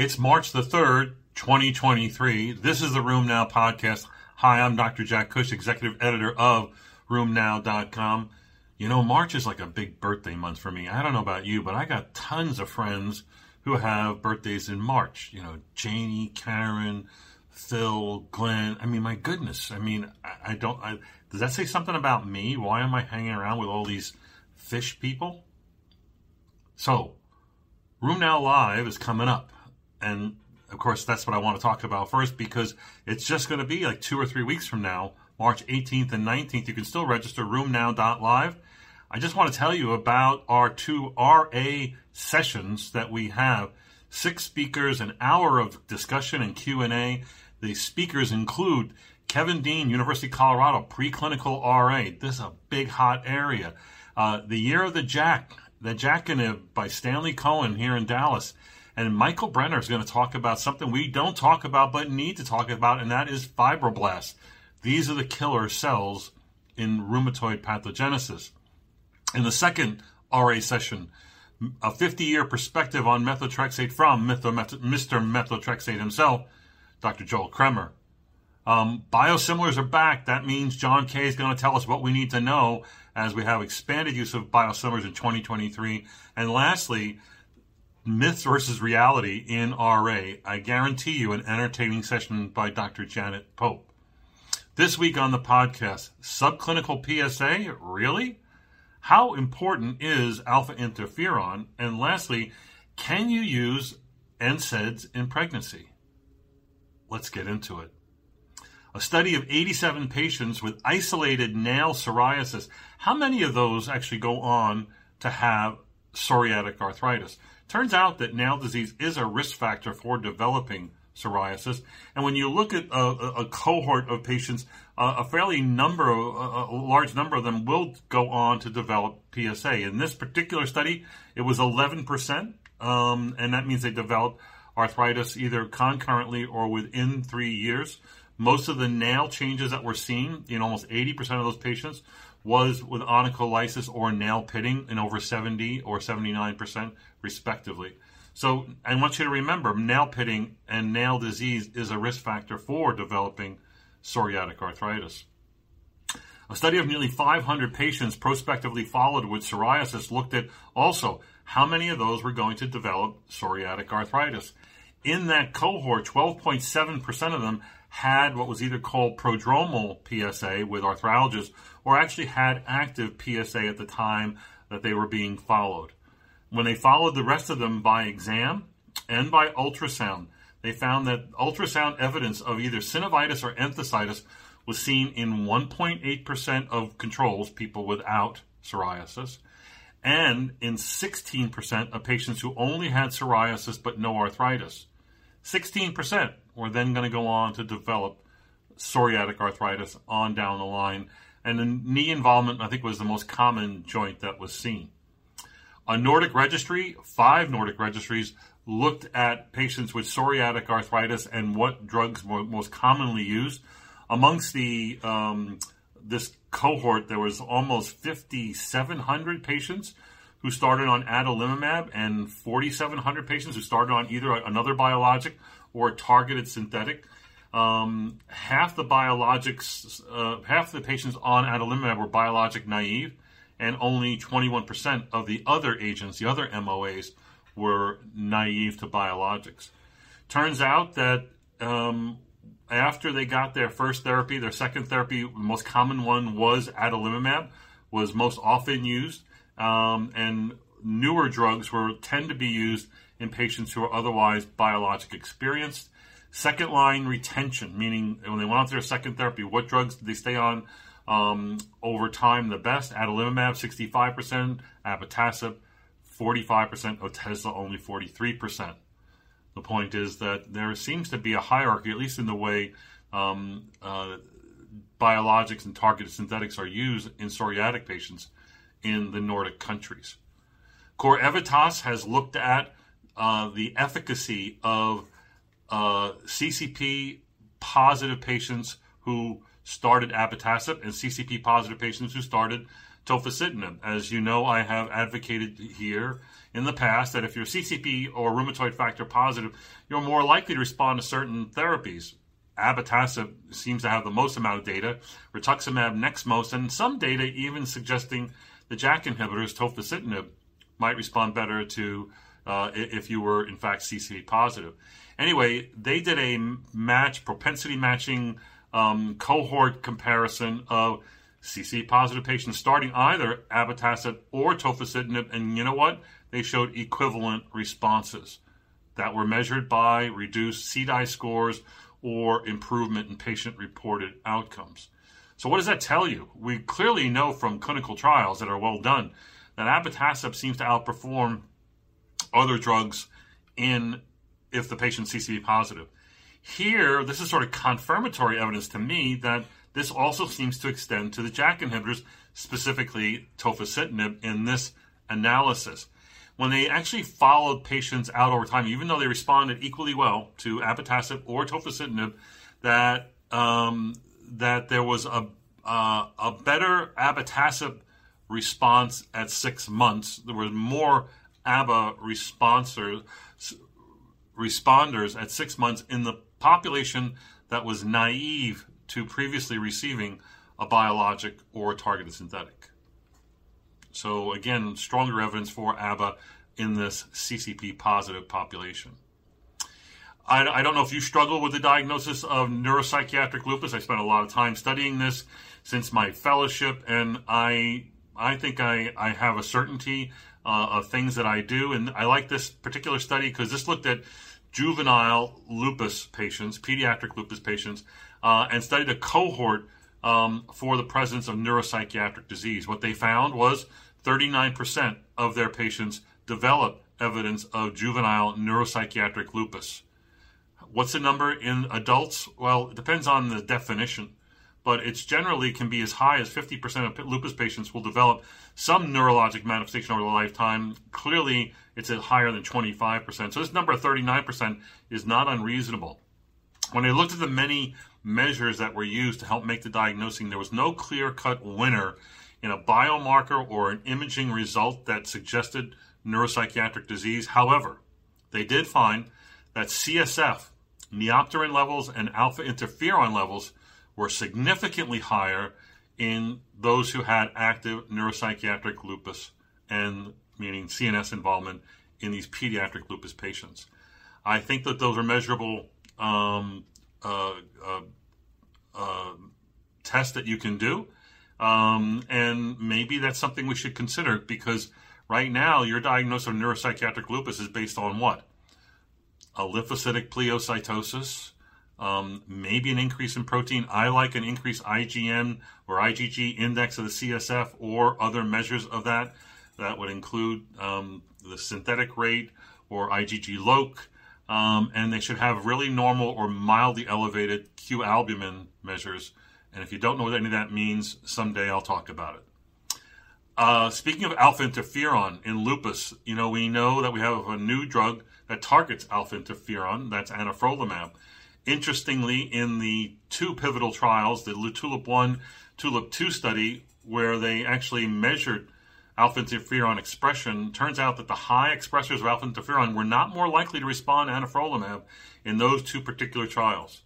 It's March the 3rd, 2023. This is the RheumNow podcast. Hi, I'm Dr. Jack Cush, executive editor of RheumNow.com. You know, March is like a big birthday month for me. I don't know about you, but I got tons of friends who have birthdays in March. You know, Janie, Karen, Phil, Glenn. I mean, my goodness. I mean, I, I don't. I, does that say something about me? Why am I hanging around with all these fish people? So, RheumNow Live is coming up. And of course, that's what I want to talk about first because it's just going to be like two or three weeks from now, March 18th and 19th. You can still register rheumnow.live. I just want to tell you about our two RA sessions that we have. Six speakers, an hour of discussion and Q&A. The speakers include Kevin Deane, University of Colorado, preclinical RA. This is a big hot area. Uh, the Year of the JAK, the Jakinib by Stanley Cohen here in Dallas. And Michael Brenner is going to talk about something we don't talk about but need to talk about, and that is fibroblasts. These are the killer cells in rheumatoid pathogenesis. In the second RA session, a 50 year perspective on methotrexate from Mr. Methotrexate himself, Dr. Joel Kremer. Um, biosimilars are back. That means John Kay is going to tell us what we need to know as we have expanded use of biosimilars in 2023. And lastly, myths versus reality in RA. I guarantee you an entertaining session by Dr. Janet Pope. This week on the podcast, subclinical PSA? Really? How important is alpha interferon? And lastly, can you use NSAIDs in pregnancy? Let's get into it. A study of 87 patients with isolated nail psoriasis. How many of those actually go on to have psoriatic arthritis? Turns out that nail disease is a risk factor for developing psoriasis. And when you look at a, a cohort of patients, uh, a fairly number, a, a large number of them will go on to develop PSA. In this particular study, it was 11%, um, and that means they developed arthritis either concurrently or within three years. Most of the nail changes that we're seeing in almost 80% of those patients was with onycholysis or nail pitting in over 70 or 79% respectively. So I want you to remember nail pitting and nail disease is a risk factor for developing psoriatic arthritis. A study of nearly 500 patients prospectively followed with psoriasis looked at also how many of those were going to develop psoriatic arthritis. In that cohort, 12.7% of them had what was either called prodromal PSA with arthralgias or actually had active PSA at the time that they were being followed. When they followed the rest of them by exam and by ultrasound, they found that ultrasound evidence of either synovitis or enthesitis was seen in 1.8% of controls, people without psoriasis, and in 16% of patients who only had psoriasis but no arthritis. 16% were then going to go on to develop psoriatic arthritis on down the line. And the knee involvement, I think, was the most common joint that was seen. A Nordic registry, five Nordic registries, looked at patients with psoriatic arthritis and what drugs were most commonly used. Amongst the um, this cohort, there was almost 5,700 patients who started on adalimumab and 4,700 patients who started on either another biologic or targeted synthetic. Um, half the biologics, uh, half the patients on adalimumab were biologic naive, and only 21% of the other agents, the other MOAs, were naive to biologics. Turns out that um, after they got their first therapy, their second therapy, the most common one was adalimumab, was most often used, um, and newer drugs were tend to be used in patients who are otherwise biologic experienced. Second line retention, meaning when they went on to their second therapy, what drugs did they stay on um, over time the best? Adalimumab, 65%, abatacept, 45%, Otezla, only 43%. The point is that there seems to be a hierarchy, at least in the way um, uh, biologics and targeted synthetics are used in psoriatic patients in the Nordic countries. CorEvitas has looked at uh, the efficacy of uh, CCP positive patients who started abatacept and CCP positive patients who started tofacitinib. As you know, I have advocated here in the past that if you're CCP or rheumatoid factor positive, you're more likely to respond to certain therapies. Abatacept seems to have the most amount of data, rituximab next most, and some data even suggesting the JAK inhibitors, tofacitinib, might respond better to uh, if you were in fact CCP positive. Anyway, they did a match propensity matching um, cohort comparison of CCP positive patients starting either abatacept or tofacitinib, and you know what? They showed equivalent responses that were measured by reduced CDAI scores or improvement in patient reported outcomes. So, what does that tell you? We clearly know from clinical trials that are well done that abatacept seems to outperform other drugs in if the patient's CCP positive. Here, this is sort of confirmatory evidence to me that this also seems to extend to the JAK inhibitors, specifically tofacitinib, in this analysis. When they actually followed patients out over time, even though they responded equally well to abatacept or tofacitinib, that um, that there was a uh, a better abatacept response at six months. There was more ABBA responders at six months in the population that was naive to previously receiving a biologic or targeted synthetic. So, again, stronger evidence for ABBA in this CCP positive population. I, I, don't know if you struggle with the diagnosis of neuropsychiatric lupus. I spent a lot of time studying this since my fellowship, and I I think I, I have a certainty uh, of things that I do. And I like this particular study because this looked at juvenile lupus patients, pediatric lupus patients, uh, and studied a cohort um, for the presence of neuropsychiatric disease. What they found was 39% of their patients developed evidence of juvenile neuropsychiatric lupus. What's the number in adults? Well, it depends on the definition but it's generally can be as high as 50% of lupus patients will develop some neurologic manifestation over the lifetime. Clearly, it's higher than 25%. So this number of 39% is not unreasonable. When I looked at the many measures that were used to help make the diagnosing, there was no clear-cut winner in a biomarker or an imaging result that suggested neuropsychiatric disease. However, they did find that CSF, neopterin levels, and alpha interferon levels were significantly higher in those who had active neuropsychiatric lupus and meaning CNS involvement in these pediatric lupus patients. I think that those are measurable um, uh, uh, uh, tests that you can do. Um, and maybe that's something we should consider because right now your diagnosis of neuropsychiatric lupus is based on what? A lymphocytic pleocytosis, um, maybe an increase in protein. I like an increased IgM or IgG index of the CSF or other measures of that. That would include um, the synthetic rate or IgG loc. Um, and they should have really normal or mildly elevated Q albumin measures. And if you don't know what any of that means, someday I'll talk about it. Uh, speaking of alpha interferon in lupus, you know, we know that we have a new drug that targets alpha interferon, that's anifrolumab. Interestingly, in the two pivotal trials, the TULIP 1, TULIP 2 study, where they actually measured alpha interferon expression, turns out that the high expressors of alpha interferon were not more likely to respond to anifrolumab in those two particular trials.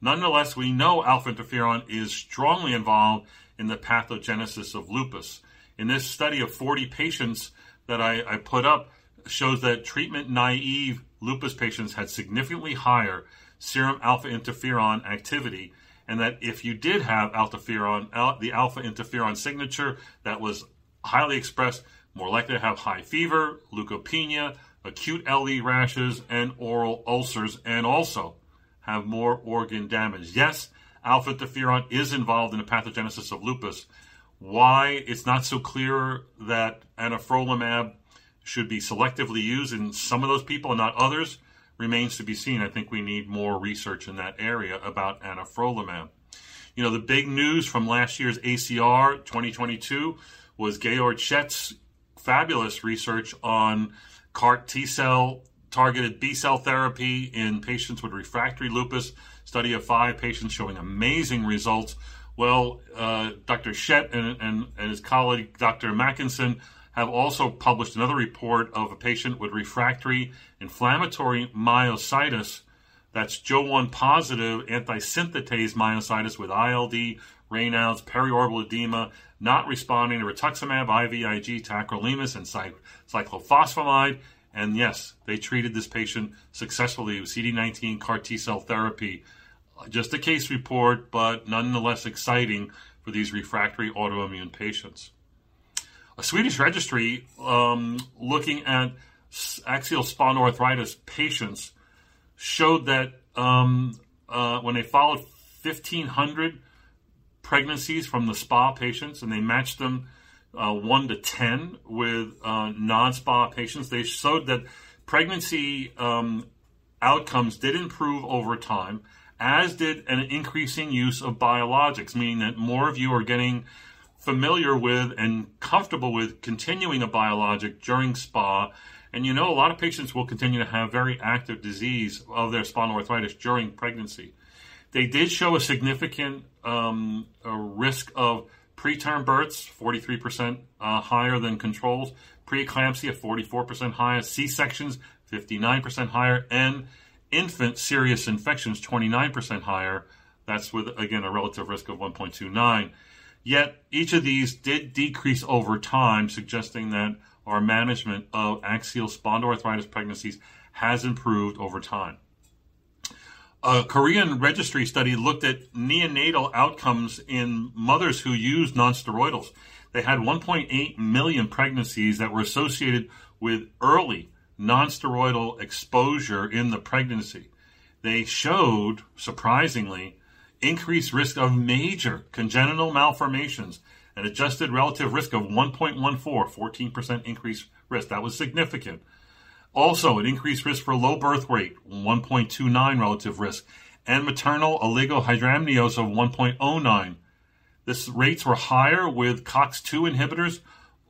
Nonetheless, we know alpha interferon is strongly involved in the pathogenesis of lupus. In this study of 40 patients that I, I put up, shows that treatment naive lupus patients had significantly higher serum alpha interferon activity, and that if you did have alpha-interferon, the alpha interferon signature that was highly expressed, more likely to have high fever, leukopenia, acute LE rashes, and oral ulcers, and also have more organ damage. Yes, alpha interferon is involved in the pathogenesis of lupus. Why it's not so clear that anifrolumab should be selectively used in some of those people and not others remains to be seen. I think we need more research in that area about anifrolumab. You know, the big news from last year's ACR 2022 was Georg Schett's fabulous research on CAR T cell targeted B cell therapy in patients with refractory lupus. Study of five patients showing amazing results Well, uh, Dr. Schett and, and, and, his colleague Dr. Mackensen have also published another report of a patient with refractory inflammatory myositis. That's Jo1 positive antisynthetase myositis with ILD, Raynaud's, periorbital edema, not responding to rituximab, IVIG, tacrolimus, and cyclophosphamide. And yes, they treated this patient successfully with CD19 CAR T cell therapy. Just a case report, but nonetheless exciting for these refractory autoimmune patients. A Swedish registry um, looking at axial spondyloarthritis patients showed that um, uh, when they followed 1,500 pregnancies from the SPA patients and they matched them uh, 1 to 10 with uh, non SPA patients, they showed that pregnancy um, outcomes did improve over time, as did an increasing use of biologics, meaning that more of you are getting familiar with and comfortable with continuing a biologic during SPA. And you know, a lot of patients will continue to have very active disease of their spinal arthritis during pregnancy. They did show a significant um, a risk of preterm births, 43% uh, higher than controls, preeclampsia, 44% higher, C sections, 59% higher, and infant serious infections, 29% higher. That's with, again, a relative risk of 1.29. Yet each of these did decrease over time, suggesting that our management of axial spondyloarthritis pregnancies has improved over time. A Korean registry study looked at neonatal outcomes in mothers who used nonsteroidals. They had 1.8 million pregnancies that were associated with early nonsteroidal exposure in the pregnancy. They showed, surprisingly, increased risk of major congenital malformations, an adjusted relative risk of 1.14, 14% increased risk. That was significant. Also, an increased risk for low birth weight, 1.29 relative risk, and maternal oligohydramnios of 1.09. This rates were higher with COX2 inhibitors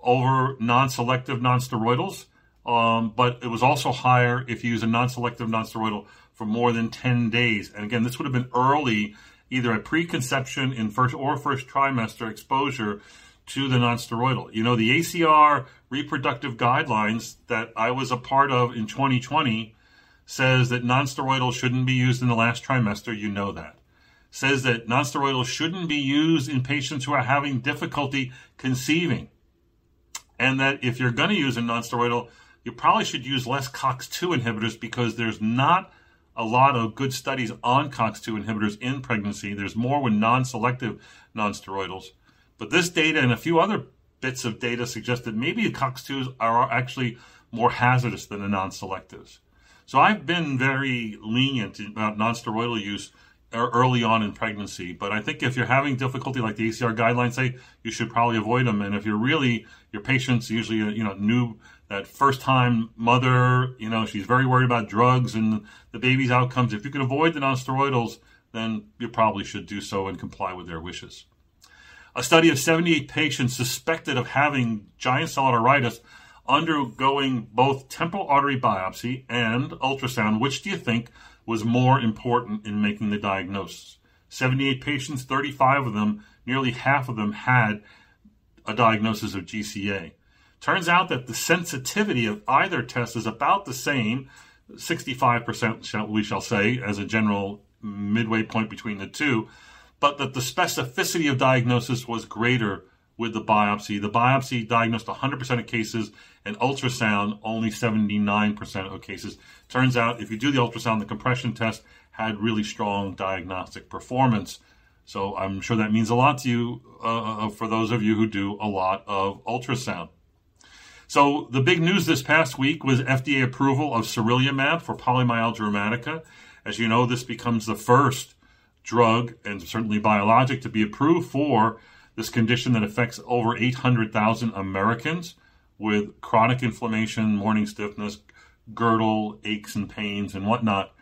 over non-selective nonsteroidals, um, but it was also higher if you use a non-selective nonsteroidal for more than 10 days. And again, this would have been early, either a preconception in first or first trimester exposure to the nonsteroidal. You know, the ACR reproductive guidelines that I was a part of in 2020 says that nonsteroidal shouldn't be used in the last trimester. You know that. Says that nonsteroidal shouldn't be used in patients who are having difficulty conceiving. And that if you're going to use a nonsteroidal, you probably should use less COX2 inhibitors because there's not a lot of good studies on COX2 inhibitors in pregnancy. There's more with non selective nonsteroidals. But this data and a few other bits of data suggest that maybe the COX2s are actually more hazardous than the non-selectives. So I've been very lenient about non-steroidal use Er, early on in pregnancy, but I think if you're having difficulty, like the ACR guidelines say, you should probably avoid them. And if you're really your patient's usually a, you know new that first time mother, you know she's very worried about drugs and the baby's outcomes. If you can avoid the non-steroidals, then you probably should do so and comply with their wishes. A study of 78 patients suspected of having giant cell arteritis undergoing both temporal artery biopsy and ultrasound. Which do you think was more important in making the diagnosis? 78 patients, 35 of them, nearly half of them had a diagnosis of GCA. Turns out that the sensitivity of either test is about the same, 65%, we shall say, as a general midway point between the two but that the specificity of diagnosis was greater with the biopsy. The biopsy diagnosed 100% of cases, and ultrasound only 79% of cases. Turns out, if you do the ultrasound, the compression test had really strong diagnostic performance. So I'm sure that means a lot to you uh, uh for those of you who do a lot of ultrasound. So the big news this past week was FDA approval of sarilumab for polymyalgia rheumatica. As you know, this becomes the first drug and certainly biologic to be approved for this condition that affects over 800,000 Americans with chronic inflammation, morning stiffness, girdle, aches and pains, and whatnot.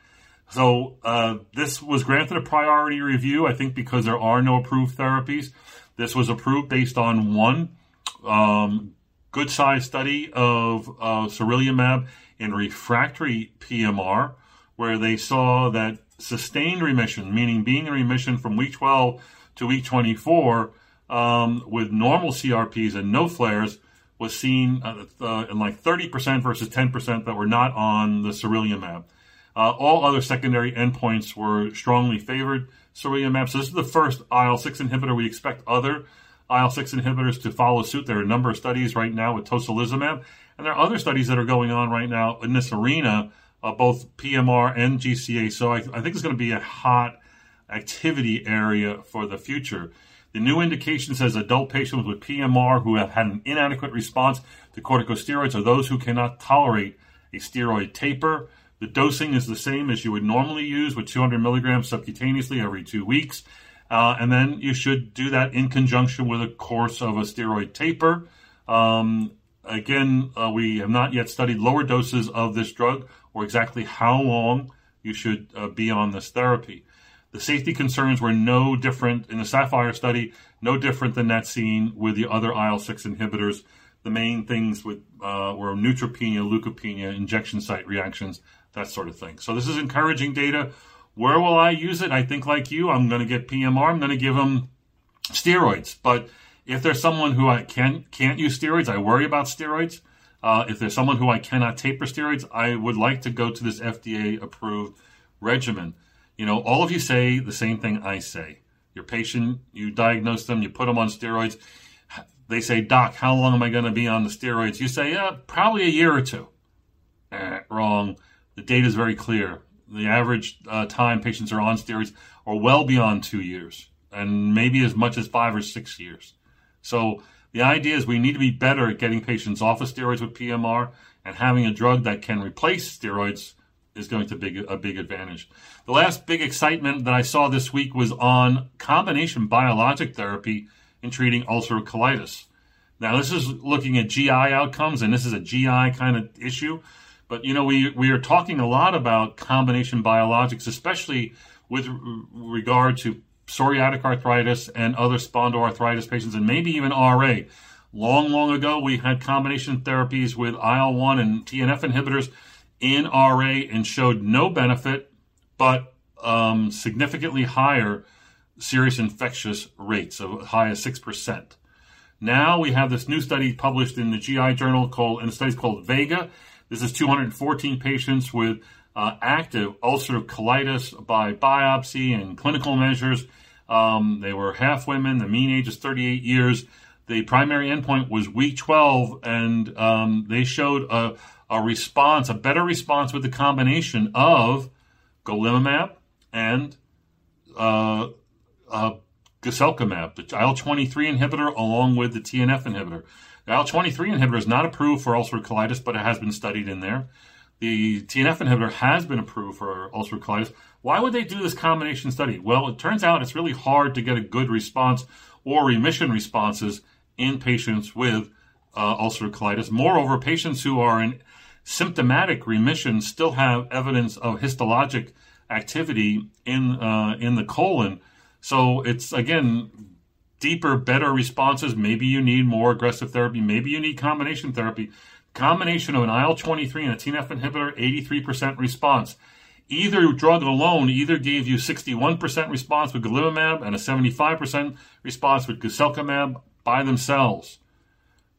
So uh, this was granted a priority review, I think, because there are no approved therapies. This was approved based on one um, good sized study of uh, sarilumab in refractory PMR, where they saw that sustained remission, meaning being in remission from week 12 to week 24 um, with normal CRPs and no flares was seen uh, uh, in like 30% versus 10% that were not on the sarilumab. Uh, all other secondary endpoints were strongly favored sarilumab. So this is the first IL-6 inhibitor. We expect other IL-6 inhibitors to follow suit. There are a number of studies right now with tocilizumab, and there are other studies that are going on right now in this arena, uh, both PMR and GCA. So I, I think it's going to be a hot activity area for the future. The new indication says adult patients with PMR who have had an inadequate response to corticosteroids are those who cannot tolerate a steroid taper. The dosing is the same as you would normally use with 200 milligrams subcutaneously every two weeks. Uh, and then you should do that in conjunction with a course of a steroid taper. Um, again, uh, we have not yet studied lower doses of this drug or exactly how long you should uh, be on this therapy. The safety concerns were no different in the SAPHYR study, no different than that seen with the other IL 6 inhibitors. The main things with, uh, were neutropenia, leukopenia, injection site reactions, that sort of thing. So, this is encouraging data. Where will I use it? I think, like you, I'm going to get PMR. I'm going to give them steroids. But if there's someone who I can, can't use steroids, I worry about steroids. Uh, if there's someone who I cannot taper steroids, I would like to go to this FDA approved regimen. You know, all of you say the same thing I say. Your patient, you diagnose them, you put them on steroids. They say, Doc, how long am I going to be on the steroids? You say, yeah, probably a year or two. Eh, wrong. The data is very clear. The average uh, time patients are on steroids are well beyond two years, and maybe as much as five or six years. So the idea is we need to be better at getting patients off of steroids with PMR and having a drug that can replace steroids is going to be a big advantage. The last big excitement that I saw this week was on combination biologic therapy in treating ulcerative colitis. Now, this is looking at GI outcomes, and this is a GI kind of issue. But you know, we we are talking a lot about combination biologics, especially with regard to psoriatic arthritis and other spondyloarthritis patients, and maybe even RA. Long, long ago, we had combination therapies with IL 1 and TNF inhibitors in RA and showed no benefit, but um, significantly higher serious infectious rates, of high as 6%. Now we have this new study published in the GI journal called, and the study called Vega. This is 214 patients with uh, active ulcerative colitis by biopsy and clinical measures. Um, they were half women. The mean age is 38 years. The primary endpoint was week 12, and um, they showed a, a response, a better response with the combination of golimumab and uh, uh, guselkumab, the IL-23 inhibitor, along with the TNF inhibitor. The IL-23 inhibitor is not approved for ulcerative colitis, but it has been studied in there. The TNF inhibitor has been approved for ulcerative colitis. Why would they do this combination study? Well, it turns out it's really hard to get a good response or remission responses in patients with uh, ulcerative colitis. Moreover, patients who are in symptomatic remission still have evidence of histologic activity in uh, in the colon. So it's again deeper, better responses. Maybe you need more aggressive therapy. Maybe you need combination therapy. Combination of an IL 23 and a TNF inhibitor, 83% response. Either drug alone either gave you 61% response with golimumab and a 75% response with guselkumab by themselves.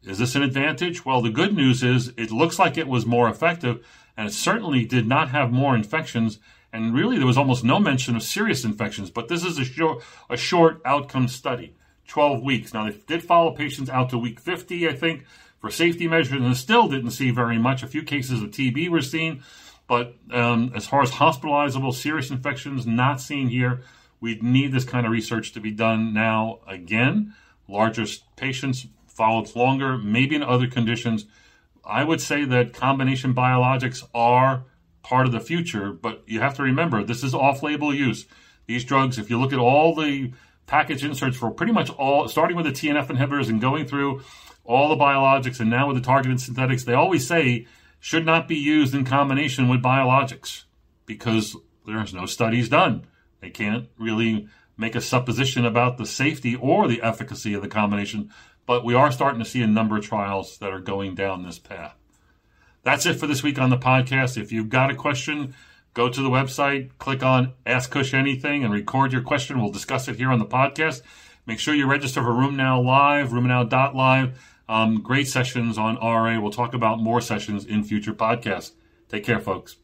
Is this an advantage? Well, the good news is it looks like it was more effective, and it certainly did not have more infections. And really, there was almost no mention of serious infections. But this is a short, a short outcome study, 12 weeks. Now, they did follow patients out to week 50, I think, for safety measures, and still didn't see very much. A few cases of TB were seen, but um, as far as hospitalizable serious infections, not seen here. We need this kind of research to be done now again. Larger patients, followed longer, maybe in other conditions. I would say that combination biologics are part of the future, but you have to remember this is off label use. These drugs, if you look at all the package inserts for pretty much all, starting with the TNF inhibitors and going through all the biologics and now with the targeted synthetics, they always say should not be used in combination with biologics because there's no studies done. They can't really make a supposition about the safety or the efficacy of the combination but we are starting to see a number of trials that are going down this path. That's it for this week on the podcast. If you've got a question, go to the website, click on Ask Cush Anything, and record your question. We'll discuss it here on the podcast. Make sure you register for RheumNow Live, rheumnow.live. Um, great sessions on RA. We'll talk about more sessions in future podcasts. Take care, folks.